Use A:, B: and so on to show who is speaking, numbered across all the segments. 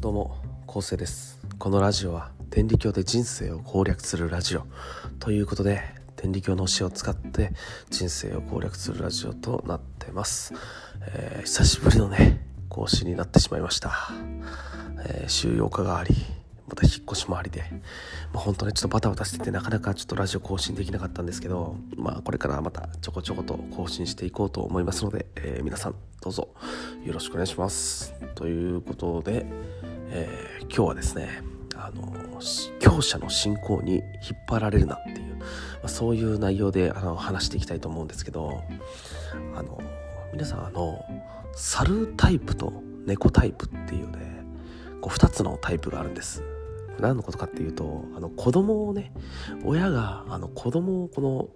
A: どうも、昴生です。このラジオは天理教で人生を攻略するラジオということで、天理教の教えを使って人生を攻略するラジオとなってます。えー久しぶりのね、更新になってしまいました。えー週8日があり、また引っ越し回りで、まあ、本当ねちょっとバタバタしててなかなかちょっとラジオ更新できなかったんですけどまあこれからまたちょこちょこと更新していこうと思いますので、えー皆さんどうぞよろしくお願いします。ということで、えー今日はですねあの強者の信仰に引っ張られるなっていう、まあ、そういう内容であの話していきたいと思うんですけどあの皆さんあの猿タイプと猫タイプっていうねこう2つのタイプがあるんです。何のことかっていうとあの子供をね親があの子供をこの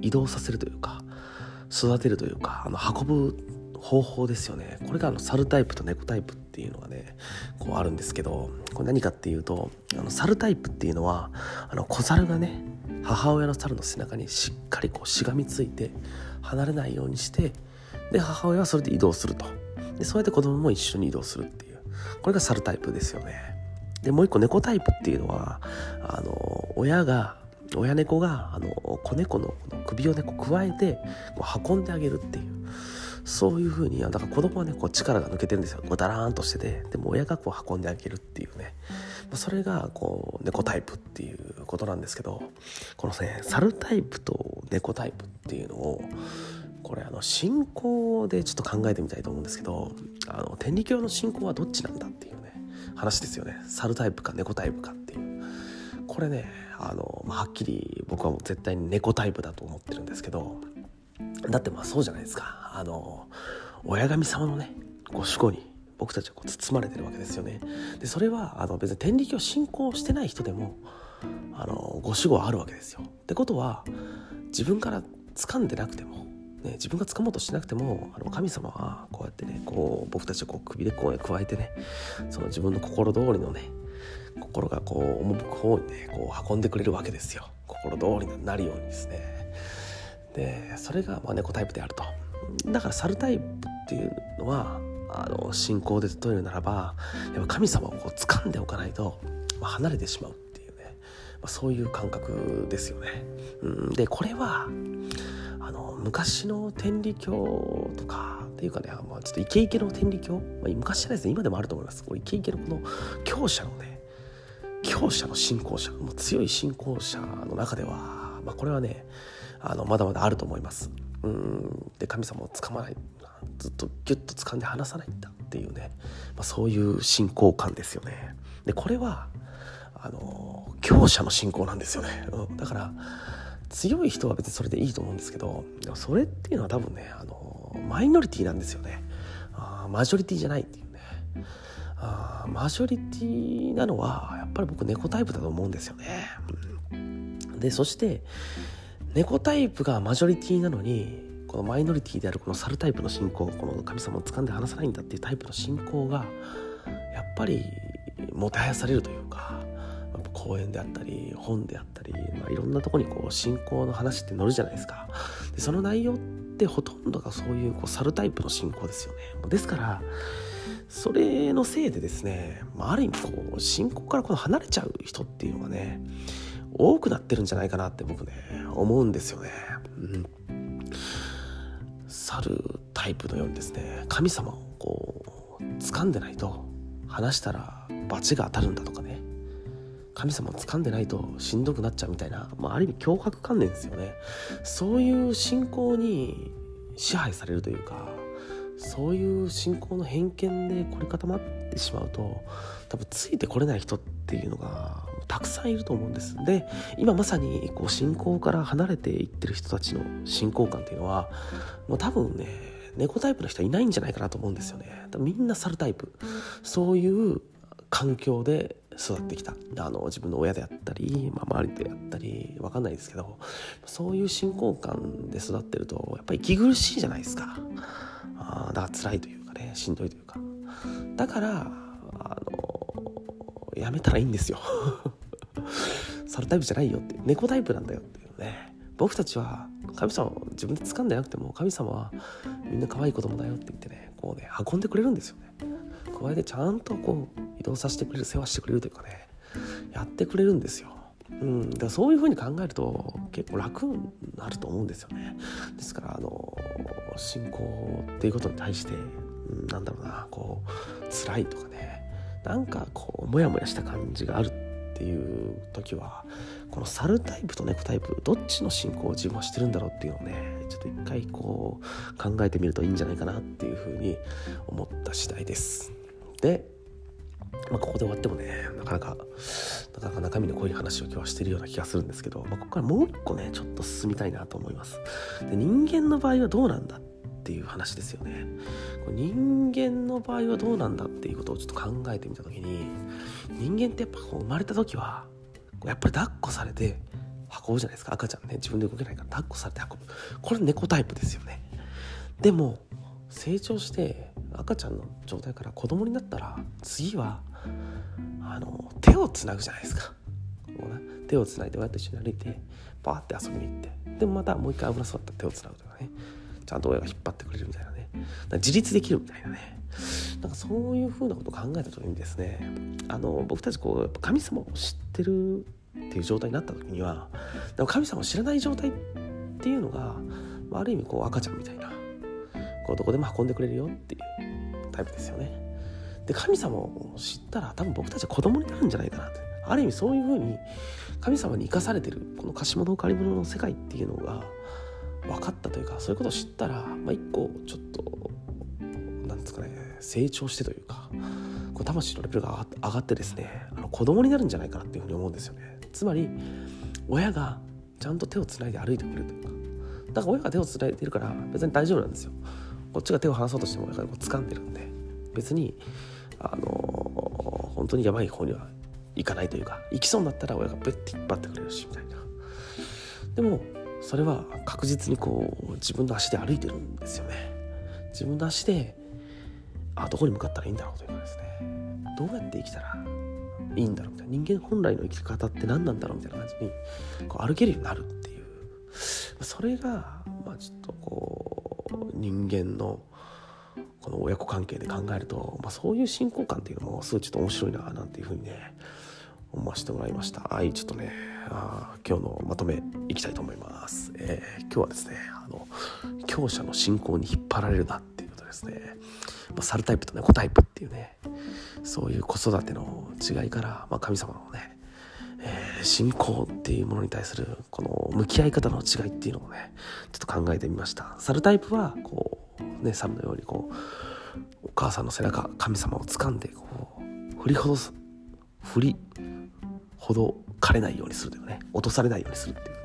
A: 移動させるというか育てるというかあの運ぶ方法ですよね。これがあの猿タイプと猫タイプっていうのがねこうあるんですけどこれ何かっていうとあの猿タイプっていうのはあの小猿がね母親の猿の背中にしっかりこうしがみついて離れないようにしてで母親はそれで移動すると。でそうやって子供も一緒に移動するっていう。これが猿タイプですよね。でもう一個猫タイプっていうのはあの親が親猫があの子猫の首をねこう加えてこう運んであげるっていうそういう風にだから子供はねこう力が抜けてるんですよ。こうダラーンとしててでも親がこう運んであげるっていうね。まそれがこう猫タイプっていうことなんですけどこのね猿タイプと猫タイプっていうのをこれあの信仰でちょっと考えてみたいと思うんですけどあの天理教の信仰はどっちなんだっていうね。話ですよね。猿タイプか猫タイプかっていう。これねあの、まあ、はっきり僕はもう絶対に猫タイプだと思ってるんですけどだってまあそうじゃないですか。あの親神様のねご守護に僕たちはこう包まれてるわけですよね。でそれはあの別に天理教信仰してない人でもあのご守護はあるわけですよ。ってことは自分から掴んでなくてもね、自分が掴もうとしなくてもあの神様はこうやってねこう僕たちをこう首でこう加えてねその自分の心通りのね心がこう赴く方にねこう運んでくれるわけですよ。心通りになるようにですね。でそれがまあ猫タイプであると。だから猿タイプっていうのはあの信仰で例えるならばやっぱ神様をこう掴んでおかないと、まあ、離れてしまうっていうね、まあ、そういう感覚ですよね、うん、でこれはあの昔の天理教とかっていうかね、まあ、ちょっとイケイケの天理教、まあ、昔じゃないですね。今でもあると思います。これイケイケのこの強者のね強者の信仰者もう強い信仰者の中では、まあ、これはねあのまだまだあると思います。うん。で神様をつかまない。ずっとギュッと掴んで離さないんだっていうね、まあ、そういう信仰感ですよね。でこれはあの強者の信仰なんですよね、うん、だから強い人は別にそれでいいと思うんですけどでもそれっていうのは多分ねあのマイノリティなんですよね。あマジョリティじゃないっていうね。あマジョリティなのはやっぱり僕猫タイプだと思うんですよね、うん。でそして猫タイプがマジョリティなのにこのマイノリティであるこの猿タイプの信仰この神様を掴んで離さないんだっていうタイプの信仰がやっぱりもてはやされるというか講演であったり本であったり、まあ、いろんなとこにこう信仰の話って載るじゃないですか。でその内容ってほとんどがそういうこう猿タイプの信仰ですよね。ですからそれのせいでですね、まあ、ある意味こう信仰からこの離れちゃう人っていうのがね多くなってるんじゃないかなって僕ね思うんですよね、うん、猿タイプのようにですね神様をこう掴んでないと話したら罰が当たるんだとかね。神様を掴んでないとしんどくなっちゃうみたいな、まあ、ある意味脅迫観念ですよね。そういう信仰に支配されるというかそういう信仰の偏見で凝り固まってしまうと多分ついてこれない人っていうのがたくさんいると思うんです。で今まさにこう信仰から離れていってる人たちの信仰感っていうのはもう多分ね猫タイプの人はいないんじゃないかなと思うんですよね。みんな猿タイプ。そういう環境で育ってきた。あの自分の親であったり、まあ、周りであったり分かんないですけどそういう信仰感で育ってるとやっぱり息苦しいじゃないですか。あだから辛いというかねしんどいというか。だからあのやめたらいいんですよ。猿タイプじゃないよって猫タイプなんだよっていうね。僕たちは神様を自分で掴んでなくても神様はみんな可愛い子供だよって言ってねこうね運んでくれるんですよね。加えてちゃんとこう動させてくれる世話してくれるというかねやってくれるんですよ。うん、だからそういうふうに考えると結構楽になると思うんですよね。ですからあの信仰っていうことに対して、うん、なんだろうなこう辛いとかねなんかこうモヤモヤした感じがあるっていう時はこの猿タイプと猫タイプどっちの信仰を自分はしてるんだろうっていうのをねちょっと一回こう考えてみるといいんじゃないかなっていうふうに思った次第です。で、まあ、ここで終わってもねなかなかなかなか中身の濃い話を今日はしてるような気がするんですけど、まあ、ここからもう一個ねちょっと進みたいなと思います。で人間の場合はどうなんだっていう話ですよね。人間の場合はどうなんだっていうことをちょっと考えてみた時に人間ってやっぱこう生まれた時はやっぱり抱っこされて運ぶじゃないですか。赤ちゃんね自分で動けないから抱っこされて運ぶ。これ猫タイプですよね。でも成長して赤ちゃんの状態から子供になったら次はあの手をつなぐじゃないですか。手をつないで親と一緒に歩いてバーって遊びに行ってでもまたもう一回危なそうだったら手をつなぐとかね。ちゃんと親が引っ張ってくれるみたいなね。自立できるみたいなね。なんかそういうふうなことを考えた時にですねあの僕たちこう神様を知ってるっていう状態になった時にはでも神様を知らない状態っていうのがまあある意味こう赤ちゃんみたいなこうどこでも運んでくれるよっていうタイプですよね。で神様を知ったら多分僕たちは子供になるんじゃないかなって。ある意味そういうふうに神様に生かされてるこの貸物借り物の世界っていうのが分かったというかそういうことを知ったら、まあ、一個ちょっとなんですかね成長してというかこう魂のレベルが上がってですねあの子供になるんじゃないかなっていうふうに思うんですよね。つまり親がちゃんと手をつないで歩いてくれるというか。だから親が手をつないでいるから別に大丈夫なんですよ。こっちが手を離そうとしても親がこう掴んでるんで別にあのー、本当にやばい方にはいかないというか行きそうになったら親がベッて引っ張ってくれるしみたいな。でもそれは確実にこう自分の足で歩いてるんですよね。自分の足であどこに向かったらいいんだろうというかですね。どうやって生きたらいいんだろうみたいな。人間本来の生き方って何なんだろうみたいな感じにこう歩けるようになるっていう。それがまあちょっとこう人間のこの親子関係で考えると、まあ、そういう信仰感っていうのもすごいちょっと面白いななんていうふうにね思わせてもらいました。はいちょっとねあ今日のまとめいきたいと思います、えー、今日はですねあの強者の信仰に引っ張られるなっていうことですね、まあ、猿タイプと猫タイプっていうねそういう子育ての違いから、まあ、神様のね、信仰っていうものに対するこの向き合い方の違いっていうのをねちょっと考えてみました。猿タイプはこうね猿のようにこうお母さんの背中神様を掴んでこう振りほどす振りほどかれないようにするというかね落とされないようにするっていう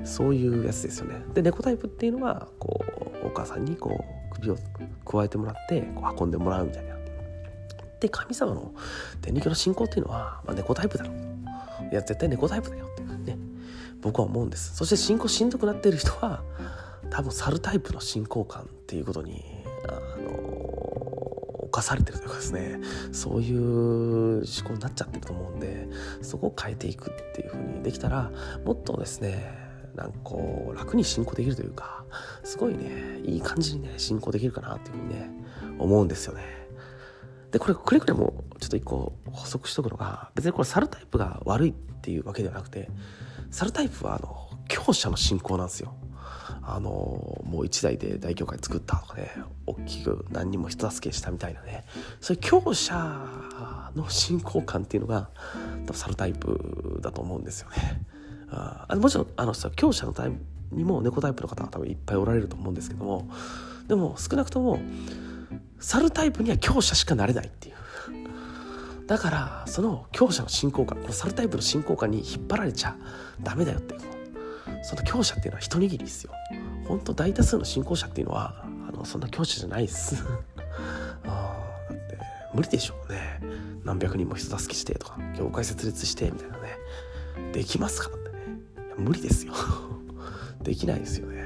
A: ねそういうやつですよね。で猫タイプっていうのはこうお母さんにこう首をくわえてもらってこう運んでもらうみたいなで神様の天理教の信仰っていうのは、まあ、猫タイプだろう。いや絶対猫タイプだよって。ね。僕は思うんです。そして信仰しんどくなってる人は多分猿タイプの信仰感っていうことにあの犯されてるというかですね。そういう思考になっちゃってると思うんでそこを変えていくっていう風にできたらもっとですねなんかこう楽に進行できるというかすごいねいい感じにね進行できるかなっていう風にね思うんですよね。でこれくれぐれもちょっと一個補足しとくのが別にこれ猿タイプが悪いっていうわけではなくて猿タイプはあの強者の信仰なんですよあのもう一代で大教会作ったとかね大きく何人も人助けしたみたいなねそういう強者の信仰感っていうのが多分サルタイプだと思うんですよね。あもちろんあの強者のタイプにも猫タイプの方は多分いっぱいおられると思うんですけどもでも少なくともサルタイプには強者しかなれないっていう。だからその強者の信仰感このサルタイプの信仰感に引っ張られちゃダメだよっていう。その強者っていうのは一握りですよ。本当大多数の信仰者っていうのはあのそんな強者じゃないです。あだって無理でしょうね。何百人も人助けしてとか業界設立してみたいなね。できますかってね。無理ですよ。できないですよね。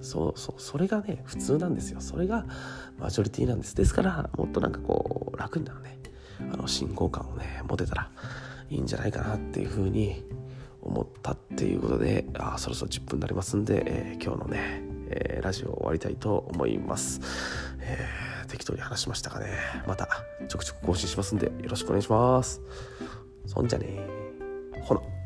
A: そうそうそれがね普通なんですよ。それがマジョリティなんです。ですからもっとなんかこう楽になるね。あの信仰感をね持てたらいいんじゃないかなっていうふうに思ったっていうことであそろそろ10分になりますんで、えー、今日のね、えー、ラジオ終わりたいと思います、えー、適当に話しましたかね。またちょくちょく更新しますんでよろしくお願いします。そんじゃねほな。